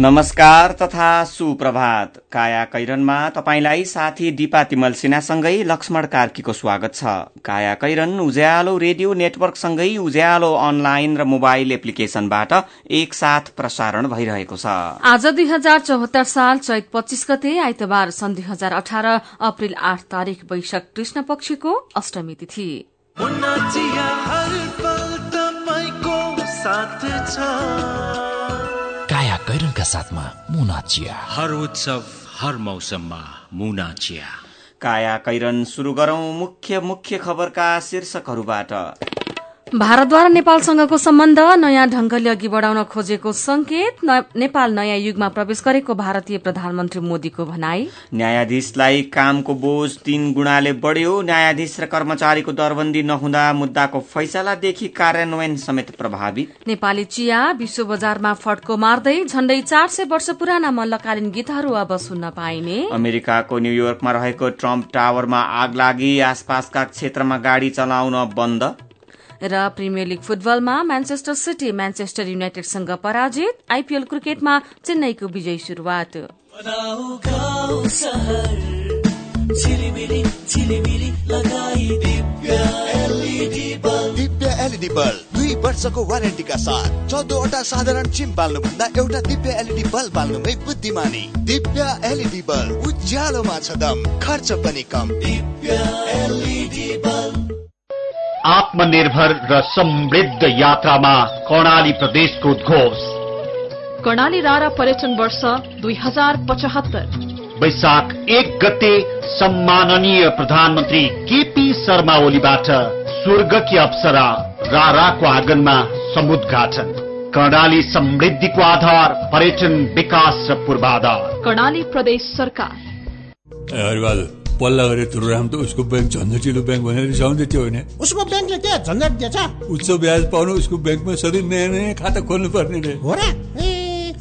नमस्कार तथा सुप्रभात। काया कैरनमा तपाईंलाई साथी दिपा तिमल सिन्हासँगै लक्ष्मण कार्कीको स्वागत छ। काया कैरन उज्यालो रेडियो नेटवर्कसँगै उज्यालो अनलाइन र मोबाइल एप्लिकेशनबाट एकसाथ प्रसारण भइरहेको छ। आज दुई हजार चौहत्तर साल चैत पच्चीस गते आइतबार सन् दुई हजार अठार अप्रेल आठ तारीक वैशाख कृष्ण पक्षको अष्टमी तिथि। कैरनका साथमा मुना चिया। हर उत्सव हर मौसममा मुना चिया। काया कैरन शुरू गरौं मुख्य मुख्य खबरका शीर्षकहरूबाट। भारतद्वारा नेपालसँगको सम्बन्ध नयाँ ढंगले अघि बढ़ाउन खोजेको संकेत नेपाल नयाँ युगमा प्रवेश गरेको भारतीय प्रधानमन्त्री मोदीको भनाई। न्यायाधीशलाई कामको बोझ तीन गुणाले बढ़्यो। न्यायाधीश र कर्मचारीको दरबन्दी नहुँदा मुद्दाको फैसलादेखि कार्यान्वयन समेत प्रभावित। नेपाली चिया विश्व बजारमा फड्को मार्दै झण्डै चार सय वर्ष पुराना मल्लकालीन गीतहरू अब सुन्न पाइने। अमेरिकाको न्यूयोर्कमा रहेको ट्रम्प टावरमा आग लागि आसपासका क्षेत्रमा गाड़ी चलाउन बन्द। र प्रिमियर लिग फुटबलमा म्यान्चेस्टर सिटी म्यान्चेस्टर युनाइटेडसँग पराजित। आइपीएल क्रिकेटमा चेन्नईको विजयी शुरूआत दुई वर्षको वारेन्टीका साथ। चौधवटा साधारण चिम बाल्नु भन्दा एउटा दिव्य एलइडी बल्ब बाल्नुमै बुद्धिमानी। दिव्य एलइडी बल्ब उज्यालोमा छ दम खर्च पनि कम। Divya LED bulb. आत्मनिर्भर र समृद्ध यात्रामा कर्णाली प्रदेशको उद्घोष। कर्णाली रारा पर्यटन वर्ष दुई हजार पचहत्तर। वैशाख एक गते सम्माननीय प्रधानमन्त्री केपी शर्मा ओलीबाट स्वर्गकी अप्सरा राराको आँगनमा समुद्घाटन। कर्णाली समृद्धिको आधार पर्यटन विकास र पूर्वाधार। कर्णाली प्रदेश सरकार। पल्ला गरेर तुरुराम त उसको ब्याङ्क झन्झटिलो ब्याङ्क भनेर रिसाउँदै थियो होइन। उसको ब्याङ्कले के झन्झट दिएछ? उच्च ब्याज पाउनु उसको ब्याङ्कमा सधैँ नयाँ नयाँ खाता खोल्नु पर्ने रे। हो र?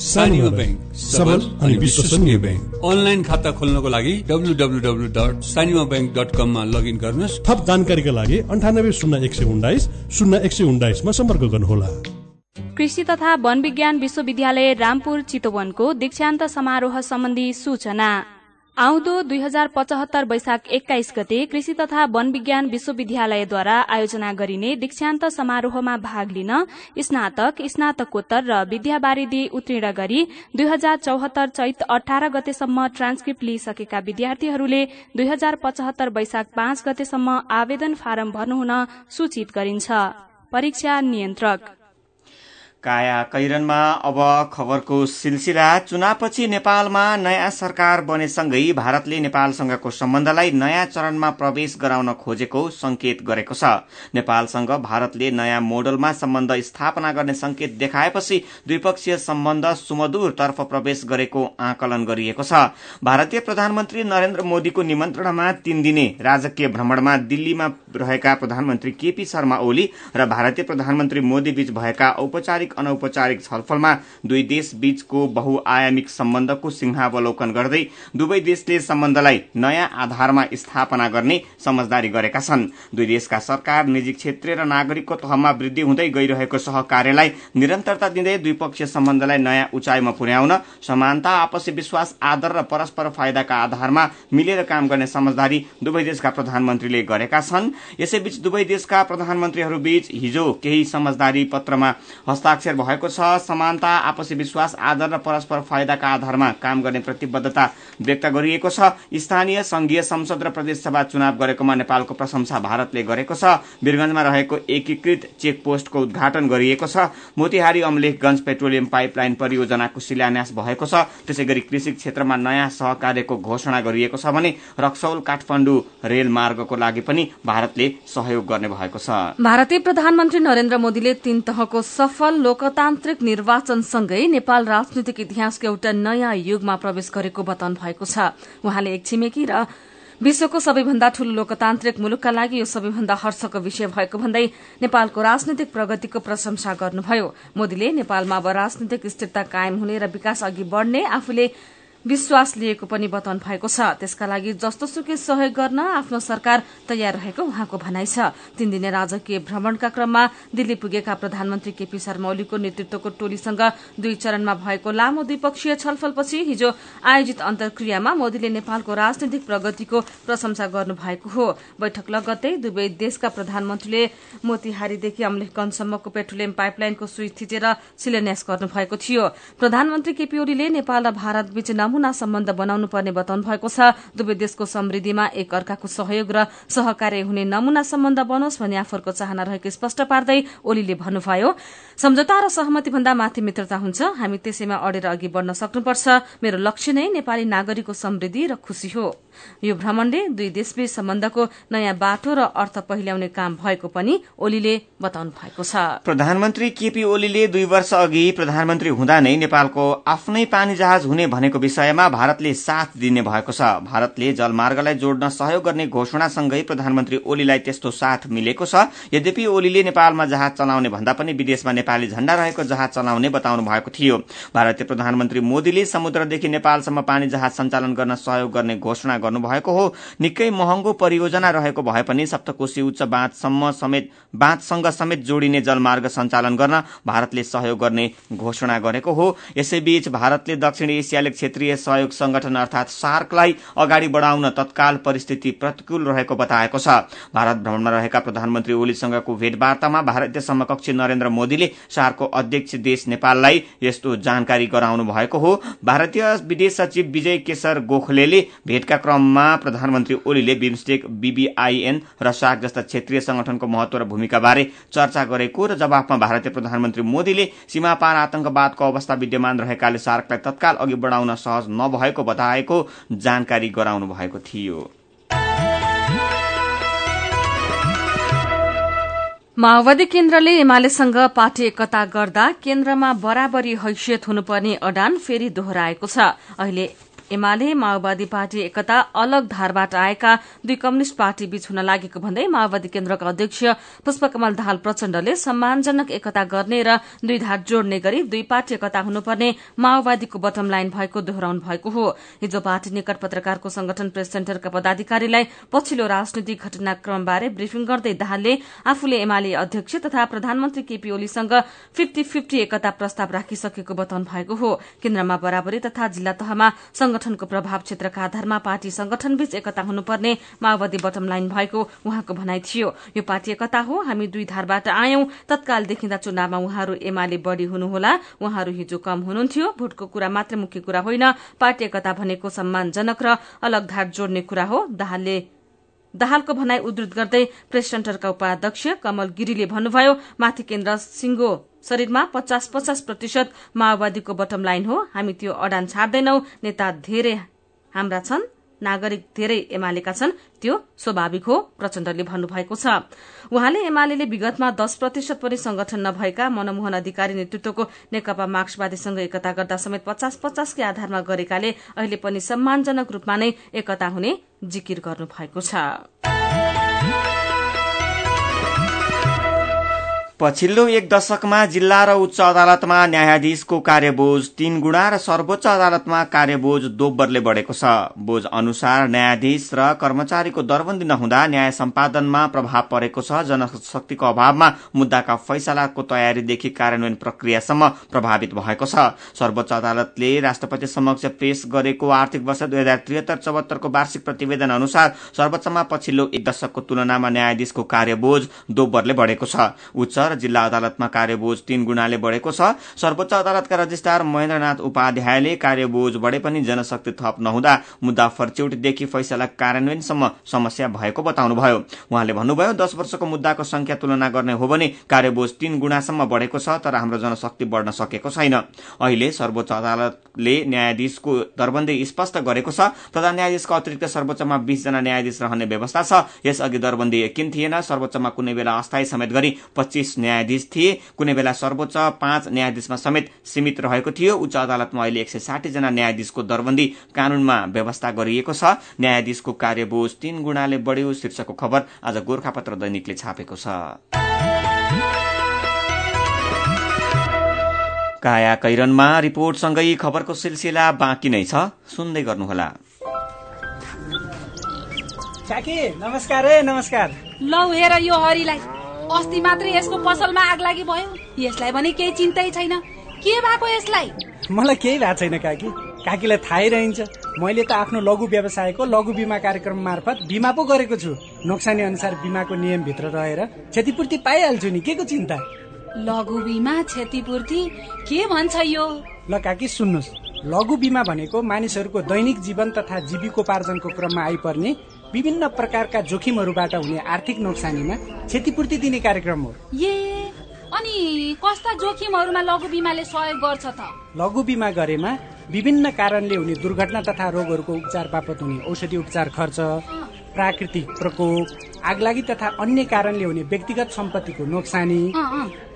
सानीमा ब्याङ्क सबल अनि विश्वसनीय ब्याङ्क अनलाइन खाता खोल्नको लागि W W W dot Sanima bank dot कममा लगइन गर्नुहोस्। थप जानकारीका लागि अन्ठानब्बे शून्य एक सय उन्नाइस शून्य एक सय उन्नाइसमा सम्पर्क गर्नुहोला। कृषि तथा वन विज्ञान विश्वविद्यालय रामपुर चितवनको दीक्षान्त समारोह सम्बन्धी सूचना। आउँदो दुई हजार पचहत्तर वैशाख एक्काइस गते कृषि तथा वन विज्ञान विश्वविद्यालयद्वारा आयोजना गरिने दीक्षान्त समारोहमा भाग लिन स्नातक स्नातकोत्तर र विद्यावारिधि उत्तीर्ण गरी दुई हजार चौहत्तर चैत अठार गतेसम्म ट्रान्सक्रिप्ट लिइसकेका विद्यार्थीहरूले दुई हजार पचहत्तर वैशाख पाँच गतेसम्म आवेदन फारम भर्नुहुन सूचित गरिन्छ। परीक्षा नियन्त्रक। काया कैरनमा अब खबरको सिलसिला। चुनावपछि नेपालमा नयाँ सरकार बनेसँगै भारतले नेपालसँगको सम्बन्धलाई नयाँ चरणमा प्रवेश गराउन खोजेको संकेत गरेको छ। नेपालसँग भारतले नयाँ मोडलमा सम्बन्ध स्थापना गर्ने संकेत देखाएपछि द्विपक्षीय सम्बन्ध सुमधुरतर्फ प्रवेश गरेको आकलन गरिएको छ। भारतीय प्रधानमन्त्री नरेन्द्र मोदीको निमन्त्रणामा तीन दिने राजकीय भ्रमणमा दिल्लीमा रहेका प्रधानमन्त्री केपी शर्मा ओली र भारतीय प्रधानमन्त्री मोदी बीच भएका औपचारिक अनौपचारिक छलफलमा दुई देश बीचको बहुआयामिक सम्बन्धको सिंहावलोकन गर्दै दुवै देशले सम्बन्धलाई नयाँ आधारमा स्थापना गर्ने समझदारी गरेका छन्। दुई देशका सरकार निजी क्षेत्र र नागरिकको तहमा वृद्धि हुँदै गइरहेको सहकार्यलाई निरन्तरता दिँदै द्विपक्षीय सम्बन्धलाई नयाँ उचाइमा पुर्याउन समानता आपसी विश्वास आदर र परस्पर फाइदाका आधारमा मिलेर काम गर्ने समझदारी दुवै देशका प्रधानमन्त्रीले गरेका छन्। यसैबीच दुवै देशका प्रधानमन्त्रीहरूबीच हिजो केही समझदारी पत्रमा हस्ताक्षर हस्ताक्षर भएको छ। समानता आपसी विश्वास आदर र परस्पर फाइदाका आधारमा काम गर्ने प्रतिबद्धता व्यक्त गरिएको छ। स्थानीय संघीय संसद र प्रदेशसभा चुनाव गरेकोमा नेपालको प्रशंसा भारतले गरेको छ। वीरगंजमा रहेको एकीकृत चेक पोस्टको उद्घाटन गरिएको छ। मोतिहारी अमलेखगंज पेट्रोलियम पाइपलाइन परियोजनाको शिलान्यास भएको छ। त्यसै गरी कृषि क्षेत्रमा नयाँ सहकार्यको घोषणा गरिएको छ भने रक्सौल काठमाडौँ रेल मार्गको लागि पनि भारतले सहयोग गर्ने भएको छ। भारतीय प्रधानमन्त्री नरेन्द्र मोदीले तीन तहको सफल लोकतान्त्रिक निर्वाचनसँगै नेपाल राजनीतिक इतिहासको एउटा नयाँ युगमा प्रवेश गरेको बताउनु भएको छ। उहाँले एक छिमेकी र विश्वको सबैभन्दा ठूलो लोकतान्त्रिक मुलुकका लागि यो सबैभन्दा हर्षको विषय भएको भन्दै नेपालको राजनैतिक प्रगतिको प्रशंसा गर्नुभयो। मोदीले नेपालमा अब राजनैतिक स्थिरता कायम हुने र विकास अघि बढ़ने आफूले विश्वास लिएको पनि बताउनु भएको छ। त्यसका लागि जस्तो सुकै सहयोग गर्न आफ्नो सरकार तयार रहेको उहाँको भनाइ छ। तीन दिने राजकीय भ्रमणका क्रममा दिल्ली पुगेका प्रधानमन्त्री केपी शर्मा ओलीको नेतृत्वको टोलीसँग दुई चरणमा भएको लामो द्विपक्षीय छलफलपछि हिजो आयोजित अन्तर्क्रियामा मोदीले नेपालको राजनैतिक प्रगतिको प्रशंसा गर्नु भएको हो। बैठक लगत्तै दुवै देशका प्रधानमन्त्रीले मोतिहारीदेखि अम्लेखगंजसम्मको पेट्रोलियम पाइपलाइनको स्विच थिचेर शिलान्यास गर्नुभएको थियो। प्रधानमन्त्री केपी ओलीले नेपाल र भारत नमूना सम्बन्ध बनाउनु पर्ने बताउनु भएको छ। दुवै देशको समृद्धिमा एक अर्काको सहयोग र सहकार्य हुने नमूना सम्बन्ध बनोस् भन्ने आफरको चाहना रहेको स्पष्ट पार्दै ओलीले भन्नुभयो सम्झौता र सहमति भन्दा माथि मित्रता हुन्छ। हामी त्यसैमा अडेर अघि बढ़न सक्नुपर्छ। मेरो लक्ष्य नै नेपाली नागरिकको समृद्धि र खुशी हो। यो भ्रमणले दुई देशबीच सम्बन्धको नयाँ बाटो र अर्थ पहिल्याउने काम भएको पनि ओलीले बताउनु भएको छ। प्रधानमन्त्री केपी ओलीले दुई वर्ष अघि प्रधानमन्त्री हुँदा नै नेपालको आफ्नै पानी जहाज हुने भनेको विषयमा भारतले साथ दिने भएको छ। भारतले जलमार्गलाई जोड्न सहयोग गर्ने घोषणासँगै प्रधानमन्त्री ओलीलाई त्यस्तो साथ मिलेको छ। यद्यपि ओलीले नेपालमा जहाज चलाउने भन्दा पनि विदेशमा नेपाली झण्डा रहेको जहाज चलाउने बताउनु भएको थियो। भारतीय प्रधानमन्त्री मोदीले समुद्रदेखि नेपालसम्म पानी जहाज सञ्चालन गर्न सहयोग गर्ने घोषणा गर्नुभएको हो। निकै महँगो परियोजना रहेको भए पनि सप्तकोशी उच्च बाँधसम्म समेत बाँधसँग समेत जोडिने जलमार्ग सञ्चालन गर्न भारतले सहयोग गर्ने घोषणा गरेको हो। यसैबीच भारतले दक्षिण एसियाले क्षेत्रीय सहयोग संगठन अर्थात सार्कलाई अगाडि बढ़ाउन तत्काल परिस्थिति प्रतिकूल रहेको बताएको छ। भारत भ्रमणमा रहेका प्रधानमन्त्री ओलीसँगको भेटवार्तामा भारतीय समकक्षी नरेन्द्र मोदीले सार्कको अध्यक्ष देश नेपाललाई यस्तो जानकारी गराउनु भएको हो। भारतीय विदेश सचिव विजय केशर गोखलेले भेटका क्रममा प्रधानमन्त्री ओलीले बिमस्टेक बीबीआईएन र सार्क जस्ता क्षेत्रीय संगठनको महत्व र भूमिका बारे चर्चा गरेको र जवाफमा भारतीय प्रधानमन्त्री मोदीले सीमापार आतंकवादको अवस्था विद्यमान रहेकाले सार्कलाई तत्काल अघि बढ़ाउन सहज नभएको बताएको जानकारी गराउनु भएको थियो। माओवादी केन्द्रले एमालेसँग पार्टी एकता गर्दा केन्द्रमा बराबरी हैसियत हुनुपर्ने अडान फेरि दोहोऱ्याएको छ। अहिले एमाले माओवादी पार्टी एकता अलग धारबाट आएका दुई कम्युनिष्ट पार्टी बीच हुन लागेको भन्दै माओवादी केन्द्रका अध्यक्ष पुष्पकमल दाहाल प्रचण्डले सम्मानजनक एकता गर्ने र दुई धार जोड्ने गरी दुई पार्टी एकता हुनुपर्ने माओवादीको बटम लाइन भएको दोहोऱ्याउनु भएको हो। हिजो पार्टी निकट पत्रकारको संगठन प्रेस सेन्टरका पदाधिकारीलाई पछिल्लो राजनैतिक घटनाक्रमबारे ब्रिफिङ गर्दै दाहालले आफूले एमाले अध्यक्ष तथा प्रधानमन्त्री केपी ओलीसँग फिफ्टी फिफ्टी एकता प्रस्ताव राखिसकेको बताउनु भएको हो। केन्द्रमा बराबरी तथा जिल्ला तहमा संगठनको प्रभाव क्षेत्रका आधारमा पार्टी संगठनबीच एकता हुनुपर्ने माओवादी बटम लाइन भएको उहाँको भनाइ थियो। यो पार्टी एकता हो हामी दुई धारबाट आयौं। तत्काल देखिँदा चुनावमा उहाँहरू एमाले बढ़ी हुनुहोला। उहाँहरू हिजो कम हुनुहुन्थ्यो। भोटको कुरा मात्र मुख्य कुरा होइन। पार्टी एकता भनेको सम्मानजनक र अलग धार जोड्ने कुरा हो। दाहालले दाहालको भनाई उद्धृत गर्दै प्रेस सेन्टरका उपाध्यक्ष कमल गिरीले भन्नुभयो माथि केन्द्र सिंगो शरीरमा पचास पचास प्रतिशत माओवादीको बटम लाइन हो। हामी त्यो अडान छाड्दैनौ। नेता धेरै हाम्रा छन्। नागरिक धेरै एमालेका छन्। त्यो स्वाभाविक हो प्रचण्डले भन्नुभएको छ। उहाँले एमाले विगतमा दश प्रतिशत पनि संगठन नभएका मनमोहन अधिकारी नेतृत्वको नेकपा मार्क्सवादीसँग एकता गर्दा समेत पचास पचासकै आधारमा गरेकाले अहिले पनि सम्मानजनक रूपमा नै एकता हुने जिकिर गर्नुभएको छ। पछिल्लो एक दशकमा जिल्ला र उच्च अदालतमा न्यायाधीशको कार्यबोझ तीन गुणा र सर्वोच्च अदालतमा कार्यबोझ दोब्बरले बढ़ेको छ। बोझ अनुसार न्यायाधीश र कर्मचारीको दरबन्दी नहुँदा न्याय सम्पादनमा प्रभाव परेको छ। जनशक्तिको अभावमा मुद्दाका फैसलाको तयारीदेखि कार्यान्वयन प्रक्रियासम्म प्रभावित भएको छ। सर्वोच्च अदालतले राष्ट्रपति समक्ष पेश गरेको आर्थिक वर्ष दुई हजार त्रिहत्तर चौहत्तरको वार्षिक प्रतिवेदन अनुसार सर्वोच्चमा पछिल्लो एक दशकको तुलनामा न्यायाधीशको कार्यबोझ दोब्बरले बढ़ेको छ। उच्च र जिल्ला अदालतमा कार्यबोझ तीन गुणाले बढ़ेको छ। सर्वोच्च अदालतका रजिस्ट्रार महेन्द्रनाथ उपाध्यायले कार्यबोझ बढे पनि जनशक्ति थप नहुँदा मुद्दा फर्च्यौटदेखि फैसला कार्यान्वयनसम्म समस्या भएको बताउनुभयो। उहाँले भन्नुभयो दश वर्षको मुद्दाको संख्या तुलना गर्ने हो भने कार्यबोझ तीन गुणासम्म बढ़ेको छ तर हाम्रो जनशक्ति बढ़न सकेको छैन। अहिले सर्वोच्च अदालतले न्यायाधीशको दरबन्दी स्पष्ट गरेको छ। प्रधान न्यायाधीशको अतिरिक्त सर्वोच्चमा बीसजना न्यायाधीश रहने व्यवस्था छ। यसअघि दरबन्दी एकिन थिएन। सर्वोच्चमा कुनै बेला अस्थायी समेत गरी पच्चीस न्यायाधीश थिए कुनै बेला सर्वोच्च पाँच न्यायाधीशमा समेत सीमित रहेको थियो। उच्च अदालतमा अहिले एक सय साठी जना न्यायाधीशको दरबन्दी कानूनमा व्यवस्था गरिएको छ। न्यायाधीशको कार्यबोझ तीन गुणाले बढ्यो। शीर्षकको खबर आज गोर्खापत्र दैनिकले छापेको छ। काया कैरनमा रिपोर्टसँगै खबरको सिलसिला बाँकी नै छ। सुन्दै गर्नुहोला। काकी नमस्कार है नमस्कार। लौ हेर यो हरिलाई। अस्ति मात्रै यसको पसलमा आग लागि भयो। यसलाई भने केही चिन्तै छैन। के भएको यसलाई? मलाई केही भएको छैन काकी। काकीलाई थाहै रहन्छ। मैले त आफ्नो लघु व्यवसायको लघु बिमा कार्यक्रम मार्फत बिमा पो गरेको छु। नोक्सानी अनुसार बिमाको नियमभित्र रहेर क्षतिपूर्ति पाइहाल्छु नि। के को चिन्ता? लघु बिमा क्षतिपूर्ति? के भन्छ यो? ल काकी सुन्नुहोस्। लघु बिमा भनेको मानिसहरूको दैनिक जीवन तथा जीविकोपार्जनको क्रममा आइपर्ने विभिन्न प्रकारका जोखिमहरूबाट हुने आर्थिक नोक्सानीमा क्षतिपूर्ति दिने कार्यक्रम हो। ए अनि कस्ता जोखिमहरूमा लघु बिमाले सहयोग गर्छ त? लघु बिमा गरेमा विभिन्न कारणले हुने दुर्घटना तथा रोगहरूको उपचार बापत हुने औषधि उपचार खर्च प्राकृतिक प्रकोप आगलागी तथा अन्य कारणले हुने व्यक्तिगत सम्पत्तिको नोक्सानी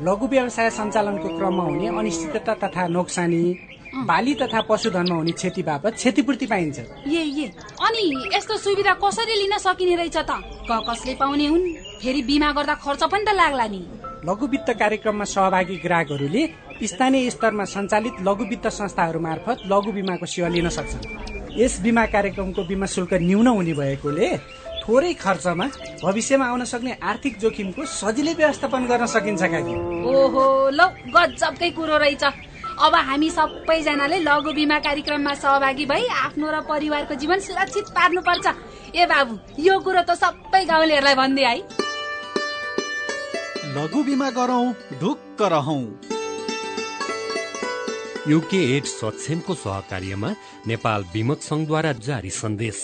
लघु व्यवसाय सञ्चालनको क्रममा हुने अनिश्चितता तथा नोक्सानी बाली तथा पशुधनमा हुने क्षति बापत क्षतिपूर्ति पाइन्छ। ए ए अनि यस्तो सुविधा कसरी लिन सकिने रहेछ त? कसले पाउने हुन्? फेरि बिमा गर्दा खर्च पनि त लाग्ला नि। लघु वित्त कार्यक्रममा सहभागी ग्राहकहरूले स्थानीय स्तरमा सञ्चालित लघु वित्त संस्थाहरू मार्फत लघु बिमाको सेवा लिन सक्छन्। यस बिमा कार्यक्रमको बिमा शुल्क न्यून हुने भएकोले थोरै खर्चमा भविष्यमा आउन सक्ने आर्थिक जोखिमको सजिलै व्यवस्थापन गर्न सकिन्छ काकी ओहो ल गजबकै कुरो रहेछ। अब हामी सबैजनाले लघु बिमा कार्यक्रममा सहभागी भई आफ्नो र परिवारको जीवन सुरक्षित पार्नुपर्छ। ए बाबु यो कुरो त सबै गाउँलेहरूलाई भनिदिए है। लघु बिमा गरौँ ढुक्क रहौँ। युके एड सक्षमको सहकार्यमा नेपाल विमक संघद्वारा जारी सन्देश।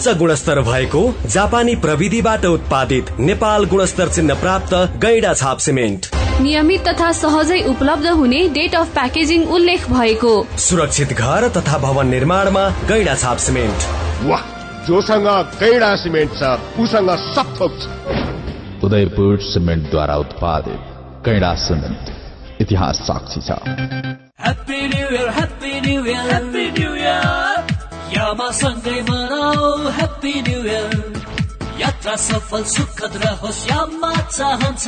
उच्च गुणस्तर भएको जापानी प्रविधिबाट उत्पादित नेपाल गुणस्तर चिन्ह प्राप्त गैडा छाप सिमेन्ट। नियमित तथा सहजै उपलब्ध हुने डेट अफ प्याकेजिङ उल्लेख भएको। सुरक्षित घर तथा भवन निर्माणमा गैडा छाप सिमेन्ट। वाह जोसँग गैडा सिमेन्ट छ उसँग सब थोक छ। उदयपुर सिमेन्टद्वारा उत्पादित कैडा सिमेन्ट इतिहास साक्षी छ। Happy new year happy new year happy new year यामासँगै मनाऊ ह्याप्पी न्यु इयर यात्रा सफल सुखद रहोस् यामा चाहन्छ।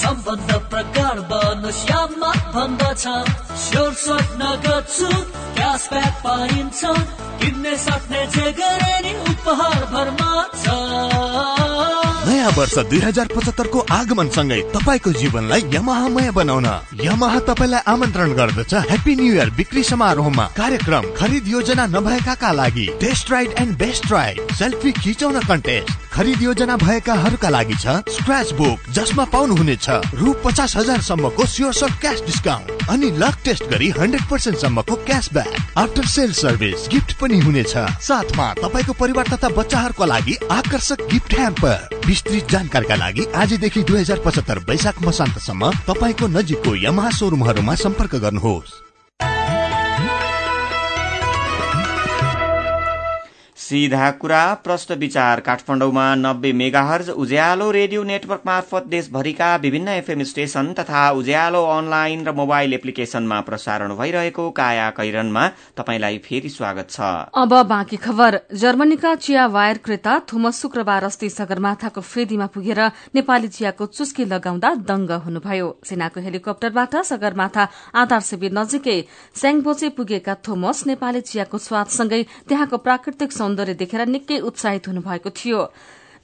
सम्बन्ध प्रकार बनोस् यामा भन्दछ। स्योर स्वप्न गर्छु क्यासब्याक पाइन्छ। किन्ने सक्ने जे गरे नि उपहार भरमा छ। नयाँ वर्ष दुई हजार पचहत्तरको आगमनसँगै तपाईँको जीवनलाई यमहामय बनाउन। यमहा तपाईँलाई आमन्त्रण गर्दछ। ह्याप्पी न्यु इयर बिक्री समारोहमा कार्यक्रम खरिद योजना नभएकाका लागि test ride and best ride selfie खिचाउन contest खरिद योजना भएकाहरूका लागि छ स्क्रच बुक जसमा पाउनुहुनेछ रु पचास हजार सम्मको स्योर सट क्यास डिस्काउन्ट अनि लक टेस्ट गरी हन्ड्रेड पर्सेन्ट सम्मको क्यासब्याक आफ्टर सेल सर्भिस गिफ्ट पनि हुनेछ। साथमा तपाईँको परिवार तथा बच्चाहरूको लागि आकर्षक गिफ्ट ह्याम्पर विस्तृत जानकारीका लागि आजदेखि दुई हजार पचहत्तर वैशाख मसान्तसम्म तपाईँको नजिकको यमहा सोरुमहरूमा सम्पर्क गर्नुहोस्। सीधा कुरा प्रश्न विचार। काठमाडौँमा नब्बे मेगाहर्ज उज्यालो रेडियो नेटवर्क मार्फत देशभरिका विभिन्न एफएम स्टेशन तथा उज्यालो अनलाइन र मोबाइल एप्लिकेशनमा प्रसारण भइरहेको काया कैरनमा तपाईंलाई फेरि स्वागत छ। अब बाँकी खबर। जर्मनीका चिया वायर क्रेता थोमस शुक्रबार अस्ति सगरमाथाको फेदीमा पुगेर नेपाली चियाको चुस्की लगाउँदा दंग हुनुभयो। सेनाको हेलिकप्टरबाट सगरमाथा आधार शिविर नजिकै स्याङबोचे पुगेका थोमस नेपाली चियाको स्वादसँगै त्यहाँको प्राकृतिक सौन्दर्य सौन्दर्य देखेर निकै उत्साहित हुनुभएको थियो।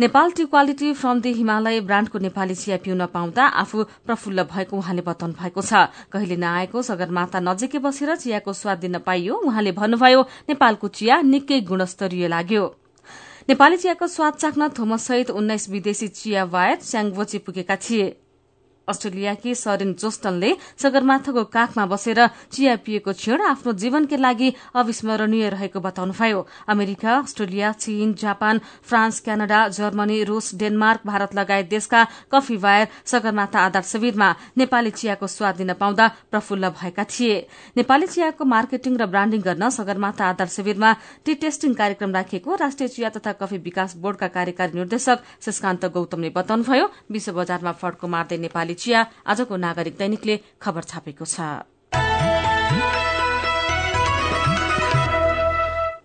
Nepal tea quality from the Himalaya ब्राण्डको Nepali चिया पिउन पाउँदा आफू प्रफुल्ल भएको उहाँले बताउनु भएको छ। कहिले नआएको सगरमाथा नजिकै बसेर चियाको स्वाद दिन पाइयो उहाँले भन्नुभयो नेपालको चिया निकै गुणस्तरीय लाग्यो। नेपाली चियाको स्वाद चाख्न थोमस सहित उन्नाइस विदेशी चिया वायत स्याङबोची पुगेका थिए। अस्ट्रेलियाकी सरिन जोस्टनले सगरमाथाको काखमा बसेर चिया पिएको क्षण आफ्नो जीवनकै लागि अविस्मरणीय रहेको बताउनुभयो अमेरिका अस्ट्रेलिया चीन जापान फ्रान्स क्यानाडा जर्मनी रूस डेनमार्क भारत लगायत देशका कफी बायर सगरमाथा आधार शिविरमा नेपाली चियाको स्वाद लिन पाउँदा प्रफुल्ल भएका थिए। नेपाली चियाको मार्केटिङ र ब्रान्डिङ गर्न सगरमाथा आधार शिविरमा टी टेस्टिङ कार्यक्रम राखिएको राष्ट्रिय चिया तथा कफी विकास बोर्डका कार्यकारी निर्देशक शशकान्त गौतमले बताउनुभयो। विश्व बजारमा फड्को मार्दै नेपाली चिया आजको नागरिक दैनिकले खबर छापेको छ।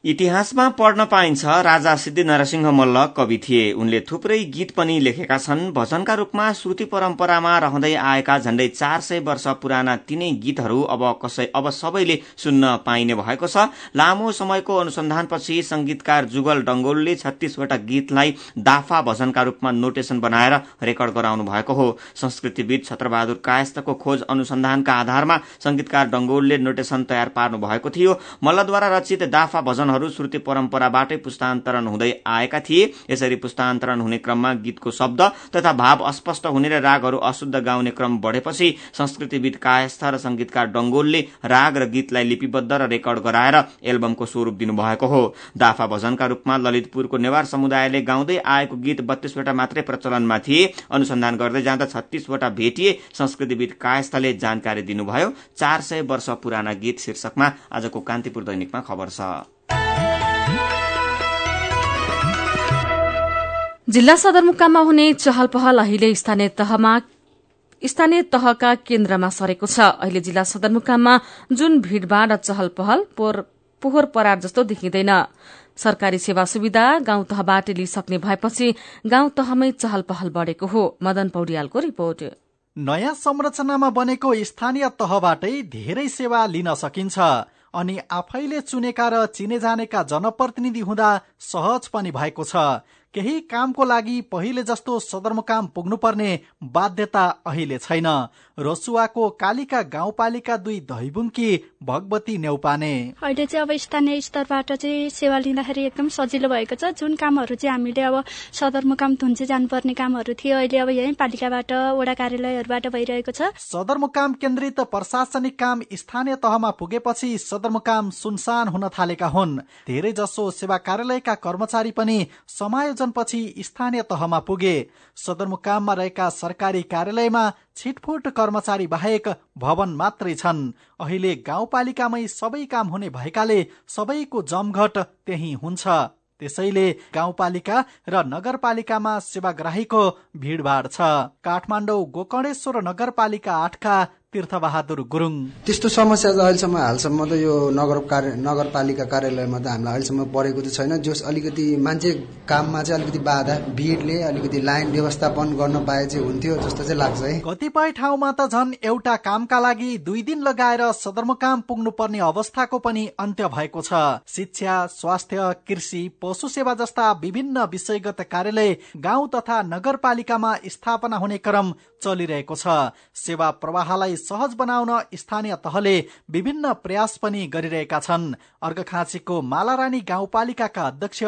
इतिहासमा पढ्न पाइन्छ राजा सिद्धि नरसिंह मल्ल कवि थिए। उनले थुप्रै गीत पनि लेखेका छन्। भजनका रूपमा श्रुति परम्परामा रहँदै आएका झण्डै चार सय वर्ष पुराना तीनै गीतहरू अब कसै अब सबैले सुन्न पाइने भएको छ। लामो समयको अनुसन्धानपछि संगीतकार जुगल डंगोलले छत्तीसवटा गीतलाई दाफा भजनका रूपमा नोटेशन बनाएर रेकर्ड गराउनु भएको हो। संस्कृतिविद छत्रबहादुर कायस्थको खोज अनुसन्धानका आधारमा संगीतकार डंगोलले नोटेशन तयार पार्नु भएको थियो। मल्लद्वारा रचित दाफा भजन भजनहरू श्रुति परम्पराबाटै पुस्तान्तरण हुँदै आएका थिए। यसरी पुस्तान्तरण हुने क्रममा गीतको शब्द तथा भाव अस्पष्ट हुने र रागहरू अशुद्ध गाउने क्रम बढ़ेपछि संस्कृतिविद कायस्थ र संगीतकार डंगोलले राग र गीतलाई लिपिबद्ध र रेकर्ड गराएर एल्बमको स्वरूप दिनुभएको हो। दाफा भजनका रूपमा ललितपुरको नेवार समुदायले गाउँदै आएको गीत बत्तीसवटा मात्रै प्रचलनमा थिए। अनुसन्धान गर्दै जाँदा छत्तीसवटा भेटिए। संस्कृतिविद कायस्थले जानकारी दिनुभयो चार सय वर्ष पुराना गीत शीर्षकमा आजको कान्तिपुर दैनिकमा खबर छ। जिल्ला सदरमुकाममा हुने चहल पहल अहिले स्थानीय तहमा स्थानीय तहका केन्द्रमा सरेको छ। अहिले जिल्ला सदरमुकाममा जुन भीड़भाड़ र चहल पहल पोहोर परार जस्तो देखिँदैन। सरकारी सेवा सुविधा गाउँ तहबाट लिइसक्ने भएपछि गाउँ तहमै चहल पहल बढ़ेको हो। मदन पौड्यालको रिपोर्ट। नयाँ संरचनामा बनेको स्थानीय तहबाटै धेरै सेवा लिन सकिन्छ। अनि आफैले चुनेका र चिने जानेका जनप्रतिनिधि हुँदा सहज पनि भएको छ। केही कामको लागि पहिले जस्तो सदरमुकाम पुग्नुपर्ने बाध्यता अहिले छैन। रसुवाको कालिका गाउँपालिका दुई दहीबुङ्की भगवती नेउपाने। अहिले चाहिँ अब स्थानीय स्तरबाट चाहिँ सेवा लिँदाखेरि एकदम सजिलो भएको छ। जुन कामहरू चाहिँ हामीले अब सदरमुकाम धुन्चे जानुपर्ने कामहरू थियो अहिले अब यही पालिकाबाट वडा कार्यालयहरूबाट भइरहेको छ। सदरमुकाम केन्द्रित प्रशासनिक काम स्थानीय तहमा पुगेपछि सदरमुकाम सुनसान हुन थालेका हुन्। धेरै जसो सेवा कार्यालयका कर्मचारी पनि समायोजनपछि स्थानीय तहमा पुगे। सदरमुकाममा रहेका सरकारी कार्यालयमा छिटफुट कर्मचारी बाहेक भवन मात्रै छन्। अहिले गाउँपालिकामै सबै काम हुने भएकाले सबैको जमघट त्यही हुन्छ। त्यसैले गाउँपालिका र नगरपालिकामा सेवाग्राहीको भिडभाड छ। काठमाडौँ गोकर्णेश्वर नगरपालिका आठका तीर्थबहादुर गुरुङ। त्यस्तो समस्या त अहिलेसम्म हालसम्म त यो नगर कार्य नगरपालिका कार्यालयमा त हामीलाई अहिलेसम्म परेको त छैन। जस अलिकति मान्छे काममा चाहिँ अलिकति बाधा भिडले अलिकति लाइन व्यवस्थापन गर्न पाए चाहिँ हुन्थ्यो जस्तो चाहिँ लाग्छ है। कतिपय ठाउँमा त झन् एउटा कामका लागि दुई दिन लगाएर सदरमुकाम पुग्नु पर्ने अवस्थाको पनि अन्त्य भएको छ। शिक्षा स्वास्थ्य कृषि पशु सेवा जस्ता विभिन्न विषयगत कार्यालय गाउँ तथा नगरपालिकामा स्थापना हुने क्रम चलिरहेको छ। सेवा प्रवाहलाई सहज बनाउन स्थानीय तहले विभिन्न प्रयास पनि गरिरहेका छन्। अर्घखाँचीको मालारानी गाउँपालिकाका अध्यक्ष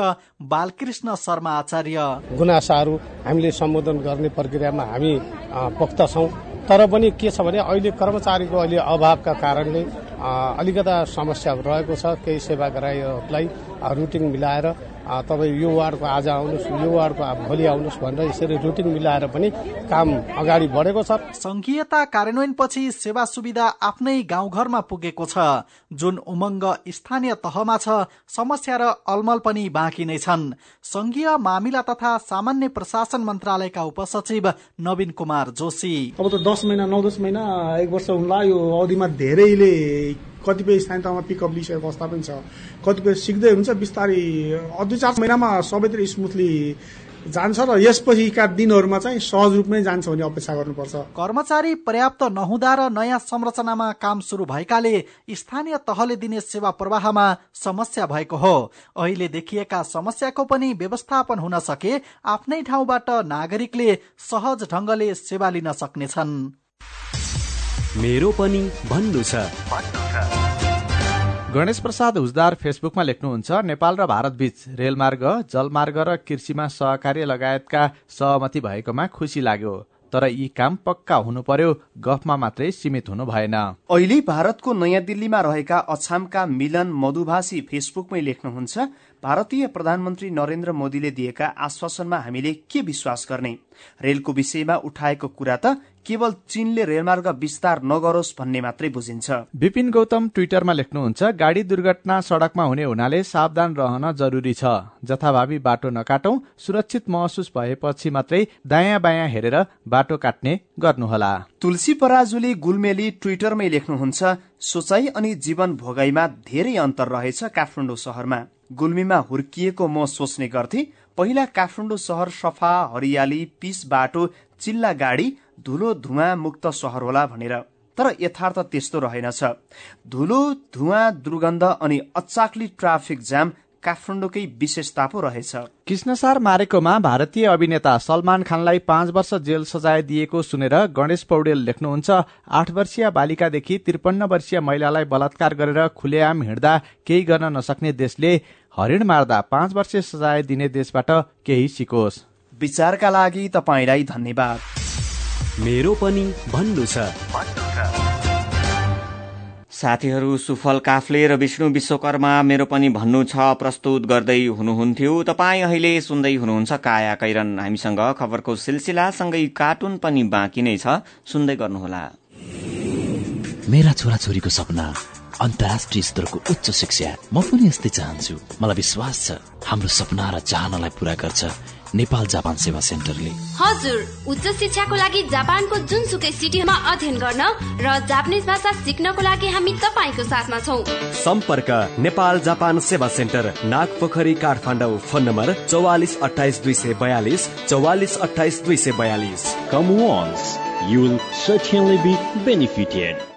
बालकृष्ण शर्मा आचार्य। गुनासाहरू हामीले सम्बोधन गर्ने प्रक्रियामा हामी पोख्त छौँ। तर पनि के छ भने अहिले कर्मचारीको अहिले अभावका कारणले अलिकता समस्या रहेको छ। केही सेवाग्राहीहरूलाई रुटिन मिलाएर तपाईँ यो वार्डको आज आउनुहोस् यो वार्डको भोलि आउनुहोस् भनेर यसरी रुटिन मिलाएर पनि काम अगाडि बढेको छ। संघीयता कार्यान्वयनपछि सेवा सुविधा आफ्नै गाउँघरमा पुगेको छ। जुन उमङ्ग स्थानीय तहमा छ समस्या र अलमल पनि बाँकी नै छन्। संघीय मामिला तथा सामान्य प्रशासन मन्त्रालयका उपसचिव नवीन कुमार जोशी। अब त दस महिना नौ दस महिना एक वर्ष हुन्ला यो अवधिमा धेरैले कतिपय स्थानीय तहमा पिकअप लिइसकेको अवस्था पनि छ। कतिपय सिक्दै हुन्छ बिस्तारै दुई चार महिनामा सबैतिर स्मुथली जान्छ र यसपछिका दिनहरूमा चाहिँ सहज रूपमै जान्छ भन्ने अपेक्षा गर्नुपर्छ। कर्मचारी पर्याप्त नहुँदा र नयाँ संरचनामा काम सुरु भएकाले स्थानीय तहले दिने सेवा प्रवाहमा समस्या भएको हो। अहिले देखिएका समस्याको पनि व्यवस्थापन हुन सके आफ्नै ठाउँबाट नागरिकले सहज ढंगले सेवा लिन सक्नेछन्। मेरो पनि भन्नु छ। गणेश प्रसाद हुजदार फेसबुकमा लेख्नुहुन्छ नेपाल र भारत बीच रेलमार्ग जलमार्ग र कृषिमा सहकार्य लगायतका सहमति भएकोमा खुसी लाग्यो तर यी काम पक्का हुनु पर्यो गफमा मात्रै सीमित हुनु भएन। अहिले भारतको नयाँ दिल्लीमा रहेका अछामका मिलन मधुभाषी फेसबुकमै लेख्नुहुन्छ भारतीय प्रधानमन्त्री नरेन्द्र मोदीले दिएका आश्वासनमा हामीले के विश्वास गर्ने? रेलको विषयमा उठाएको कुरा त केवल चीनले रेलमार्ग विस्तार नगरोस् भन्ने मात्रै बुझिन्छ। विपिन गौतम ट्विटरमा लेख्नुहुन्छ गाडी दुर्घटना सड़कमा हुने हुनाले सावधान रहन जरुरी छ। जथाभावी बाटो नकाटौं सुरक्षित महसुस भएपछि मात्रै दायाँ बायाँ हेरेर बाटो काट्ने गर्नुहोला। तुलसी पराजुली गुलमेली ट्विटरमै लेख्नुहुन्छ सोचाइ अनि जीवन भोगाईमा धेरै अन्तर रहेछ काठमाडौँ शहरमा गुल्मीमा हुर्किएको म सोच्ने गर्थे पहिला काठमाडौँ शहर सफा हरियाली पिस बाटो चिल्ला गाडी धुलो धुवा मुक्त शहर होला भनेर। तर यथार्थ त्यस्तो रहेनछ। धुलो धुवा दुर्गन्ध अनि अचाक्ली ट्राफिक जाम काठमाडौँकै विशेषता पो रहेछ। कृष्णसार मारेकोमा भारतीय अभिनेता सलमान खानलाई पाँच वर्ष जेल सजाय दिएको सुनेर गणेश पौडेल लेख्नुहुन्छ आठ वर्षीय बालिकादेखि त्रिपन्न वर्षीय महिलालाई बलात्कार गरेर खुलेआम हिँड्दा केही गर्न नसक्ने देशले हरिण मार्दा पाँच वर्ष सजाय दिने देशबाट केही सिकोस्। विचारका लागि तपाईँलाई धन्यवाद। मेरो पनि भन्नु छ। साथीहरू सुफल काफ्ले र विष्णु विश्वकर्मा मेरो पनि भन्नु छ प्रस्तुत गर्दै हुनुहुन्थ्यो। तपाईँ अहिले सुन्दै हुनुहुन्छ काया कैरन। हामीसँग खबरको सिलसिलासँगै कार्टुन पनि बाँकी नै छ। सुन्दै गर्नुहोला। मेरा छोराछोरीको सपना अन्तर्राष्ट्रिय स्तरको उच्च शिक्षा। म पनि यस्तै चाहन्छु। मलाई विश्वास छ हाम्रो सपना र चाहनालाई पूरा गर्छ। नेपाल जापान सेवा सेन्टरले। हजुर उच्च शिक्षाको लागि जापानको जुनसुकै सिटीमा अध्ययन गर्न र जापानिज भाषा सिक्नको लागि हामी तपाईँको साथमा छौ। सम्पर्क नेपाल जापान सेवा सेन्टर नाग पोखरी काठमाडौँ फोन नम्बर चौवालिस अठाइस दुई सय बयालिस चौवालिस अठाइस दुई सय बयालिस। Come once, you'll certainly be benefited.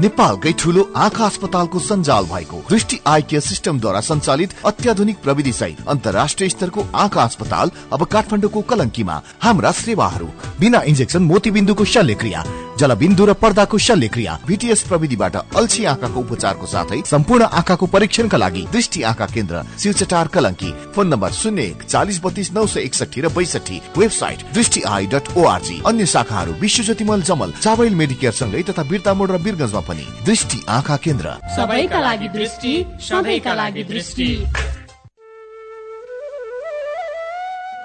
नेपालकै ठुलो आँखा अस्पतालको सञ्जाल भएको दृष्टि आई केयर सिस्टमद्वारा सञ्चालित अत्याधुनिक प्रविधि सहित अन्तर्राष्ट्रिय स्तरको आँखा अस्पताल अब काठमाडौँको कलङ्कीमा हाम्रा सेवाहरू। बिना इन्जेक्सन मोतीबिन्दुको शल्यक्रिया। जलबिन्दु र पर्दाको शल्यक्रिया। भिटिएस प्रविधिबाट अल्छी आँखाको उपचारको साथै सम्पूर्ण आँखाको परीक्षणका लागि दृष्टि आँखा केन्द्र शिवचटार कलङ्की। फोन नम्बर शून्य एक चालिस बत्तीस नौ सय एकसठी र बैसठी वेबसाइट दृष्टि आई डट ओआरजी अन्य शाखाहरू विश्व मल जमल चावल मेडिकेयर सँगै तथा बिर्ता मोड र बिरगंजमा पनि। दृष्टि आँखा केन्द्र। सबैका लागि दृष्टि सधैँका लागि दृष्टि।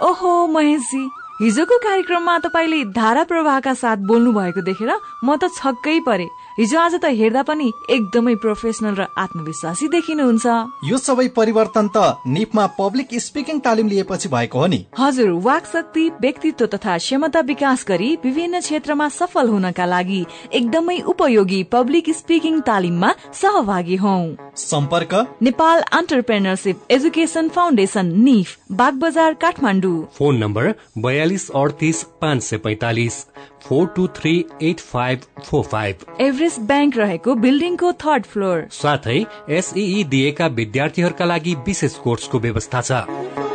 ओहो महेशजी। हिजोको कार्यक्रममा तपाईँले धारा प्रवाहका साथ बोल्नु भएको देखेर म त छक्कै परे। हिजो आज त हेर्दा पनि एकदमै प्रोफेसनल र आत्मविश्वासी देखिनुहुन्छ। यो सबै परिवर्तन त निपमा पब्लिक स्पिकिङ तालिम लिएपछि भएको हो नि। हजुर वाक शक्ति व्यक्तित्व तथा क्षमता विकास गरी विभिन्न क्षेत्रमा सफल हुनका लागि एकदमै उपयोगी पब्लिक स्पिकिङ तालिममा सहभागी हौ। सम्पर्क? नेपाल अन्टरप्रेनरसिप एजुकेसन फाउन्डेसन निफ बाग बजार काठमाडौँ। फोन नम्बर बयालिस अडतिस पाँच सय पैतालिस। Four two three eight five four five. Everest bank रहेको बिल्डिङको थर्ड फ्लोर। साथै एसई दिएका विद्यार्थीहरूका लागि विशेष कोर्सको व्यवस्था छ।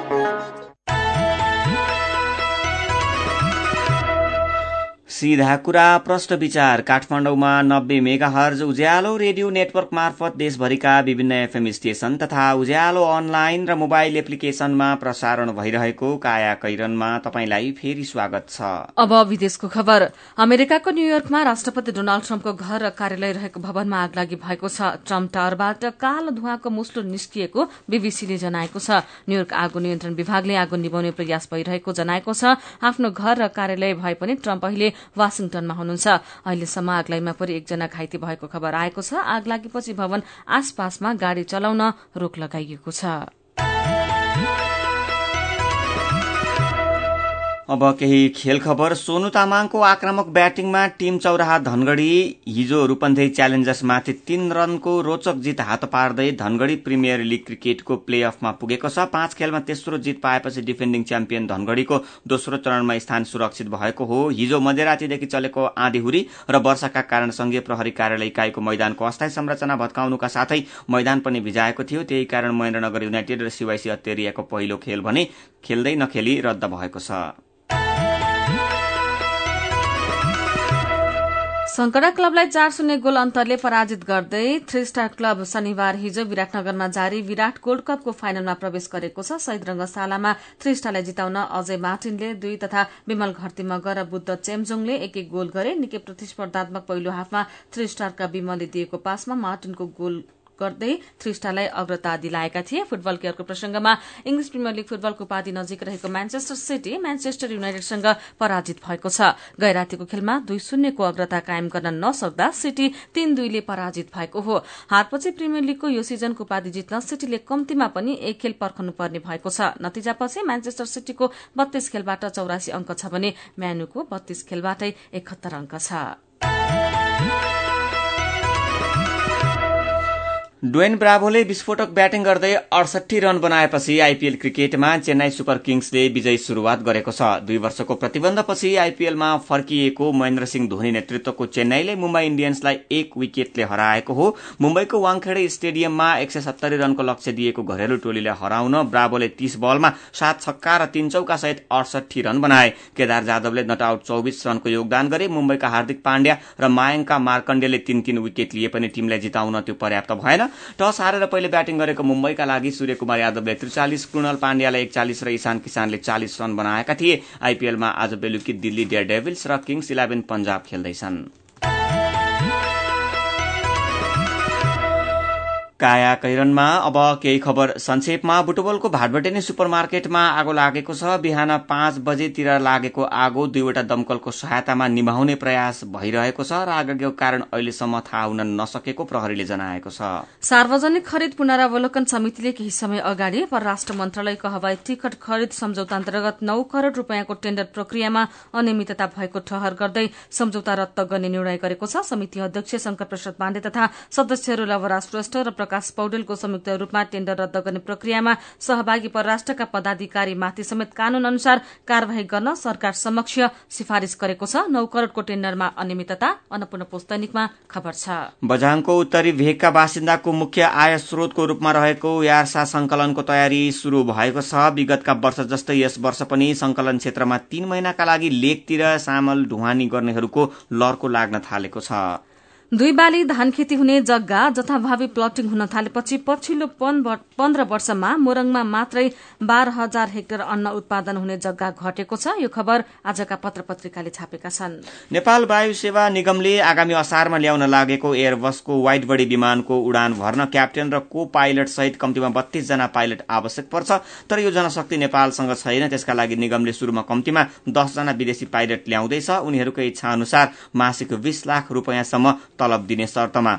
सीधा कुरा प्रश्न विचार काठमाडौँमा नब्बे mega hertz Ujyaalo radio network मार्फत देशभरिका विभिन्न एफएम स्टेशन तथा उज्यालो अनलाइन र मोबाइल एप्लिकेशनमा प्रसारण भइरहेको काया कैरनमा तपाईँलाई फेरि स्वागत छ। अब विदेशको खबर। अमेरिकाको न्यूयोर्कमा राष्ट्रपति डोनाल्ड ट्रम्पको घर र कार्यालय रहेको भवनमा आग लागि भएको छ। ट्रम्प टावरबाट कालो धुवाको मुस्लो निस्किएको बीबीसीले जनाएको छ। न्यूयोर्क आगो नियन्त्रण विभागले आगो निभाउने प्रयास भइरहेको जनाएको छ। आफ्नो घर र कार्यालय भए पनि ट्रम्प अहिले वासिङटनमा हुनुहुन्छ। अहिलेसम्म आगलाईमा परि एकजना घाइते भएको खबर आएको छ। आग लागेपछि भवन आसपासमा गाड़ी चलाउन रोक लगाइएको छ। अब केही खेल खबर सोनु तामाङको आक्रामक ब्याटिङमा टीम चौराहा धनगढ़ी। हिजो रूपन्देही च्यालेन्जर्समाथि तीन रनको रोचक जित हात पार्दै धनगढ़ी प्रिमियर लीग क्रिकेटको प्ले अफमा पुगेको छ। पाँच खेलमा तेस्रो जित पाएपछि डिफेन्डिङ च्याम्पियन धनगढ़ीको दोस्रो चरणमा स्थान सुरक्षित भएको हो। हिजो मध्यरातीदेखि चलेको आँधीहुरी र वर्षाका कारण संघीय प्रहरी कार्यालय इकाइको मैदानको अस्थायी संरचना भत्काउनुका साथै मैदान पनि भिजाएको थियो। त्यही कारण महेन्द्रनगर युनाइटेड र सिवाइसी अत्तेरियाको पहिलो खेल भने खेल्दै नखेली रद्द भएको छ। शंकरा क्लबलाई चार शून्य गोल अन्तरले पराजित गर्दै थ्री स्टार क्लब शनिबार हिजो विराटनगरमा जारी विराट गोल्ड कपको फाइनलमा प्रवेश गरेको छ। शहीद रंगशालामा थ्री स्टारलाई जिताउन अजय मार्टिनले दुई तथा विमल घरती मगर र बुद्ध चेम्जोङले एक एक गोल गरे। निकै प्रतिस्पर्धात्मक पहिलो हाफमा थ्री स्टारका विमलले दिएको पासमा मार्टिनको गोल गर्दै थ्री स्टारलाई अग्रता दिलाएका थिए। फुटबल के अर्को प्रसंगमा इंग्लिश प्रिमियर लीग फुटबलको पार्टी नजिक रहेको म्यान्चेस्टर सिटी म्यान्चेस्टर युनाइटेडसँग पराजित भएको छ। गैरातीको खेलमा दुई शून्यको अग्रता कायम गर्न नसक्दा सिटी तीन दुईले पराजित भएको हो। हारपछि प्रिमियर लीगको यो सिजनको उपाधि जित्न सिटीले कम्तीमा पनि एक खेल पर्खनु पर्ने भएको छ। नतिजापछि म्यान्चेस्टर सिटीको बत्तीस खेलबाट चौरासी अंक छ भने म्यानुको बत्तीस खेलबाटै एकहत्तर अंक छ। ड्वेन ब्राभोले विस्फोटक ब्याटिङ गर्दै अडसठी रन बनाएपछि आइपीएल क्रिकेटमा चेन्नाई सुपर किङ्सले विजयी शुरूआत गरेको छ। दुई वर्षको प्रतिबन्धपछि आइपीएलमा फर्किएको महेन्द्र सिंह धोनी नेतृत्वको चेन्नाईले मुम्बई इण्डियन्सलाई एक विकेटले हराएको हो। मुम्बईको वाङखेडे स्टेडियममा एक सय सत्तरी रनको लक्ष्य दिएको घरेलु टोलीले हराउन ब्राभोले तीस बलमा सात छक्का र तीन चौका सहित अडसठी रन बनाए। केदार जाधवले नट आउट चौबिस रनको योगदान गरे। मुम्बईका हार्दिक पाण्ड्या र मायङका मार्कण्डेले तीन तीन विकेट लिए पनि टीमलाई जिताउन त्यो पर्याप्त भएन। टस हारेर पहिले ब्याटिङ गरेको मुम्बईका लागि सूर्यकुमार यादवले त्रिचालिस कृणल पाण्ड्यालाई एकचालिस र इशान किसानले चालिस रन बनाएका थिए। आइपीएलमा आज बेलुकी दिल्ली डेयर डेभिल्स र किङ्स इलेभेन पञ्जाब खेल्दैछन्। काया कैरनमा अब केही खबर संक्षेपमा बुटबलको भाटबटेनी सुपर मार्केटमा आगो लागेको छ। बिहान पाँच बजेतिर लागेको आगो दुईवटा दमकलको सहायतामा निभाउने प्रयास भइरहेको छ र आगोको कारण अहिलेसम्म थाहा हुन नसकेको प्रहरीले जनाएको छ। सार्वजनिक खरिद पुनरावलोकन समितिले केही समय अगाडि परराष्ट्र मन्त्रालयको हवाई टिकट खरिद सम्झौता अन्तर्गत नौ करोड़ रूपियाँको टेण्डर प्रक्रियामा अनियमितता भएको ठहर गर्दै सम्झौता रद्द गर्ने निर्णय गरेको छ। समिति अध्यक्ष शंकर प्रसाद पाण्डे तथा सदस्यहरू लवराज श्रेष्ठ र प्रकाश पौडेलको संयुक्त रूपमा टेण्डर रद्द गर्ने प्रक्रियामा सहभागी परराष्ट्रका पदाधिकारी माथि समेत कानून अनुसार कार्यवाही गर्न सरकार समक्ष सिफारिश गरेको छ। नौ करोड़को टेण्डरमा अनियमितता अन्नपूर्ण पोस्तैनिकमा खबर छ। बझाङको उत्तरी भेगका बासिन्दाको मुख्य आय स्रोतको रूपमा रहेको यार्सा संकलनको तयारी शुरू भएको छ। विगतका वर्ष जस्तै यस वर्ष पनि संकलन क्षेत्रमा तीन महिनाका लागि लेकतिर सामल ढुवानी गर्नेहरूको लर्को लाग्न थालेको छ। दुई बाली धान खेती हुने जग्गा जथाभावी प्लटिङ हुन थालेपछि पछिल्लो पन्ध्र वर्षमा मोरङमा मात्रै बाह्र हजार हेक्टर अन्न उत्पादन हुने जग्गा घटेको छ। यो खबर आजका पत्र पत्रिकाले छापेका छन्। नेपाल वायु सेवा निगमले आगामी असारमा ल्याउन लागेको एयरबसको वाइड बडी विमानको उडान भर्न क्याप्टेन र को पाइलट सहित कम्तीमा बत्तीस जना पाइलट आवश्यक पर्छ तर यो जनशक्ति नेपालसँग छैन। त्यसका लागि निगमले शुरूमा कम्तीमा दसजना विदेशी पाइलट ल्याउँदैछ। उनीहरूको इच्छा अनुसार मासिक बीस लाख रूपियाँसम्म तलब दिने शर्तमा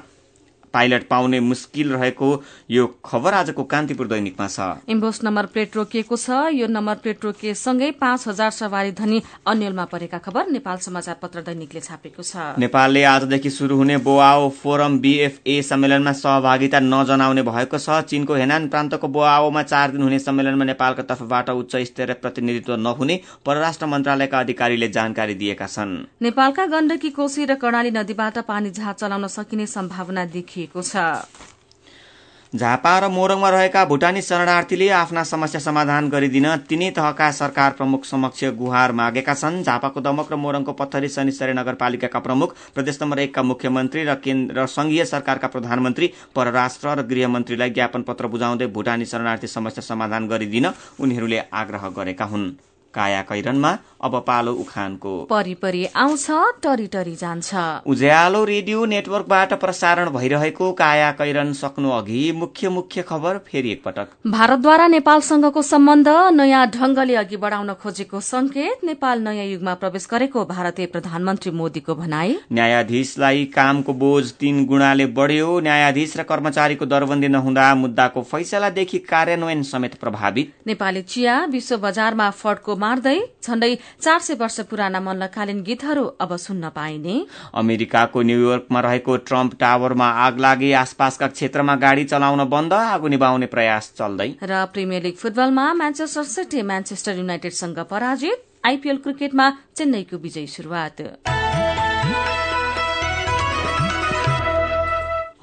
पाइलट पाउने मुस्किल रहेको यो खबर आजको कान्तिपुर दैनिकमा छ। इम्बोस नम्बर प्लेट रोकिएको छ। यो नम्बर प्लेट रोकिएसँगै पाँच हजार सवारी धनी अन्यलमा परेका खबर नेपाल समाचार पत्र दैनिकले छापेको छ। नेपालले आजदेखि शुरू हुने बोआओ फोरम बीएफए सम्मेलनमा सहभागिता नजनाउने भएको छ। चीनको हेनान प्रान्तको बोआओमा चार दिन हुने सम्मेलनमा नेपालको तर्फबाट उच्च स्तरीय प्रतिनिधित्व नहुने परराष्ट्र मन्त्रालयका अधिकारीले जानकारी दिएका छन्। नेपालका गण्डकी कोशी र कर्णाली नदीबाट पानी जहाज चलाउन सकिने सम्भावना देखिए गरिएको छ। झापा र मोरङमा रहेका भूटानी शरणार्थीले आफ्ना समस्या समाधान गरिदिन तिनै तहका सरकार प्रमुख समक्ष गुहार मागेका छन्। झापाको दमक र मोरङको पत्थरी शनिश्चरी नगरपालिकाका प्रमुख प्रदेश नम्बर एकका मुख्यमन्त्री र केन्द्र संघीय सरकारका प्रधानमन्त्री परराष्ट्र र गृहमन्त्रीलाई ज्ञापन पत्र बुझाउँदै भूटानी शरणार्थी समस्या समाधान गरिदिन उनीहरूले आग्रह गरेका हुन्। काया कैरनमा अब पालो उखानको। परिपरि आउँछ टरी टरी जान्छ। उज्यालो रेडियो नेटवर्कबाट प्रसारण भइरहेको काया कैरन सक्नु अघि मुख्य मुख्य खबर फेरि एकपटक। भारतद्वारा नेपालसँगको सम्बन्ध नयाँ ढंगले अघि बढ़ाउन खोजेको संकेत नेपाल नयाँ युगमा प्रवेश गरेको भारतीय प्रधानमन्त्री मोदीको भनाई। न्यायाधीशलाई कामको बोझ तीन गुणाले बढ़्यो। न्यायाधीश र कर्मचारीको दरबन्दी नहुँदा मुद्दाको फैसलादेखि कार्यान्वयन समेत प्रभावित। नेपाली चिया विश्व बजारमा फड्को मार्दै झण्डै चार सय वर्ष पुराना मल्लकालीन गीतहरू अब सुन्न पाइने। अमेरिकाको न्यूयोर्कमा रहेको ट्रम्प टावरमा आग लागि आसपासका क्षेत्रमा गाड़ी चलाउन बन्द आगो निभाउने प्रयास चल्दै। र प्रिमियर लिग फुटबलमा म्यान्चेस्टर सिटी म्यान्चेस्टर युनाइटेडसँग पराजित। आइपीएल क्रिकेटमा चेन्नईको विजयी शुरूआत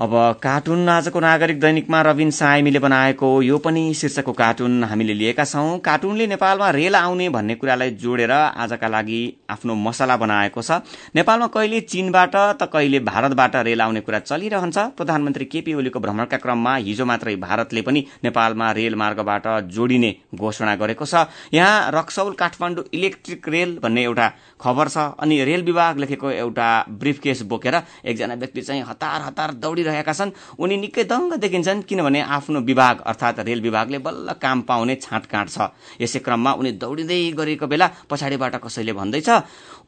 अब कार्टुन आजको नागरिक दैनिकमा रविन सायमीले बनाएको यो पनि शीर्षकको कार्टुन। हामीले लिएका छौं। कार्टुनले नेपालमा रेल आउने भन्ने कुरालाई जोडेर आजका लागि आफ्नो मसला बनाएको छ। नेपालमा कहिले चीनबाट त कहिले भारतबाट रेल आउने कुरा चलिरहन्छ। प्रधानमन्त्री केपी ओलीको भ्रमणका क्रममा हिजो मात्रै भारतले पनि नेपालमा रेल मार्गबाट जोडिने घोषणा गरेको छ। यहाँ रक्सौल काठमाडौँ इलेक्ट्रिक रेल भन्ने एउटा खबर छ। अनि रेल विभाग लेखेको एउटा ब्रिफकेस बोकेर एकजना व्यक्ति चाहिँ हतार हतार दौडिरहेका छन्। उनी निकै दङ्ग देखिन्छन् किनभने आफ्नो विभाग अर्थात् रेल विभागले बल्ल काम पाउने छाँटकाँट छ। यसै क्रममा उनी दौडिँदै गरेको बेला पछाडिबाट कसैले भन्दैछ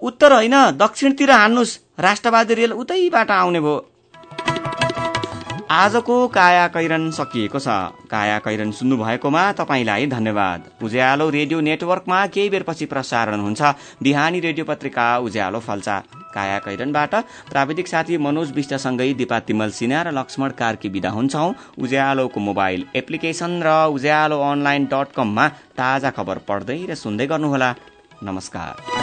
उत्तर होइन दक्षिणतिर हान्नुहोस् राष्ट्रवादी रेल उतैबाट आउने भयो। आजको काया कैरन सकिएको छ। काया कैरन सुन्नु भएकोमा तपाईँलाई धन्यवाद। उज्यालो रेडियो नेटवर्कमा केही बेरपछि प्रसारण हुन्छ। बिहानी रेडियो पत्रिका उज्यालो फल्चा। काया कैरनबाट प्राविधिक साथी मनोज विष्टसँगै दिपा तिमल सिन्हा र लक्ष्मण कार्की विदा हुन्छौ। उज्यालोको मोबाइल एप्लिकेशन र उज्यालो अनलाइन डट कममा ताजा खबर पढ्दै र सुन्दै गर्नुहोला। नमस्कार।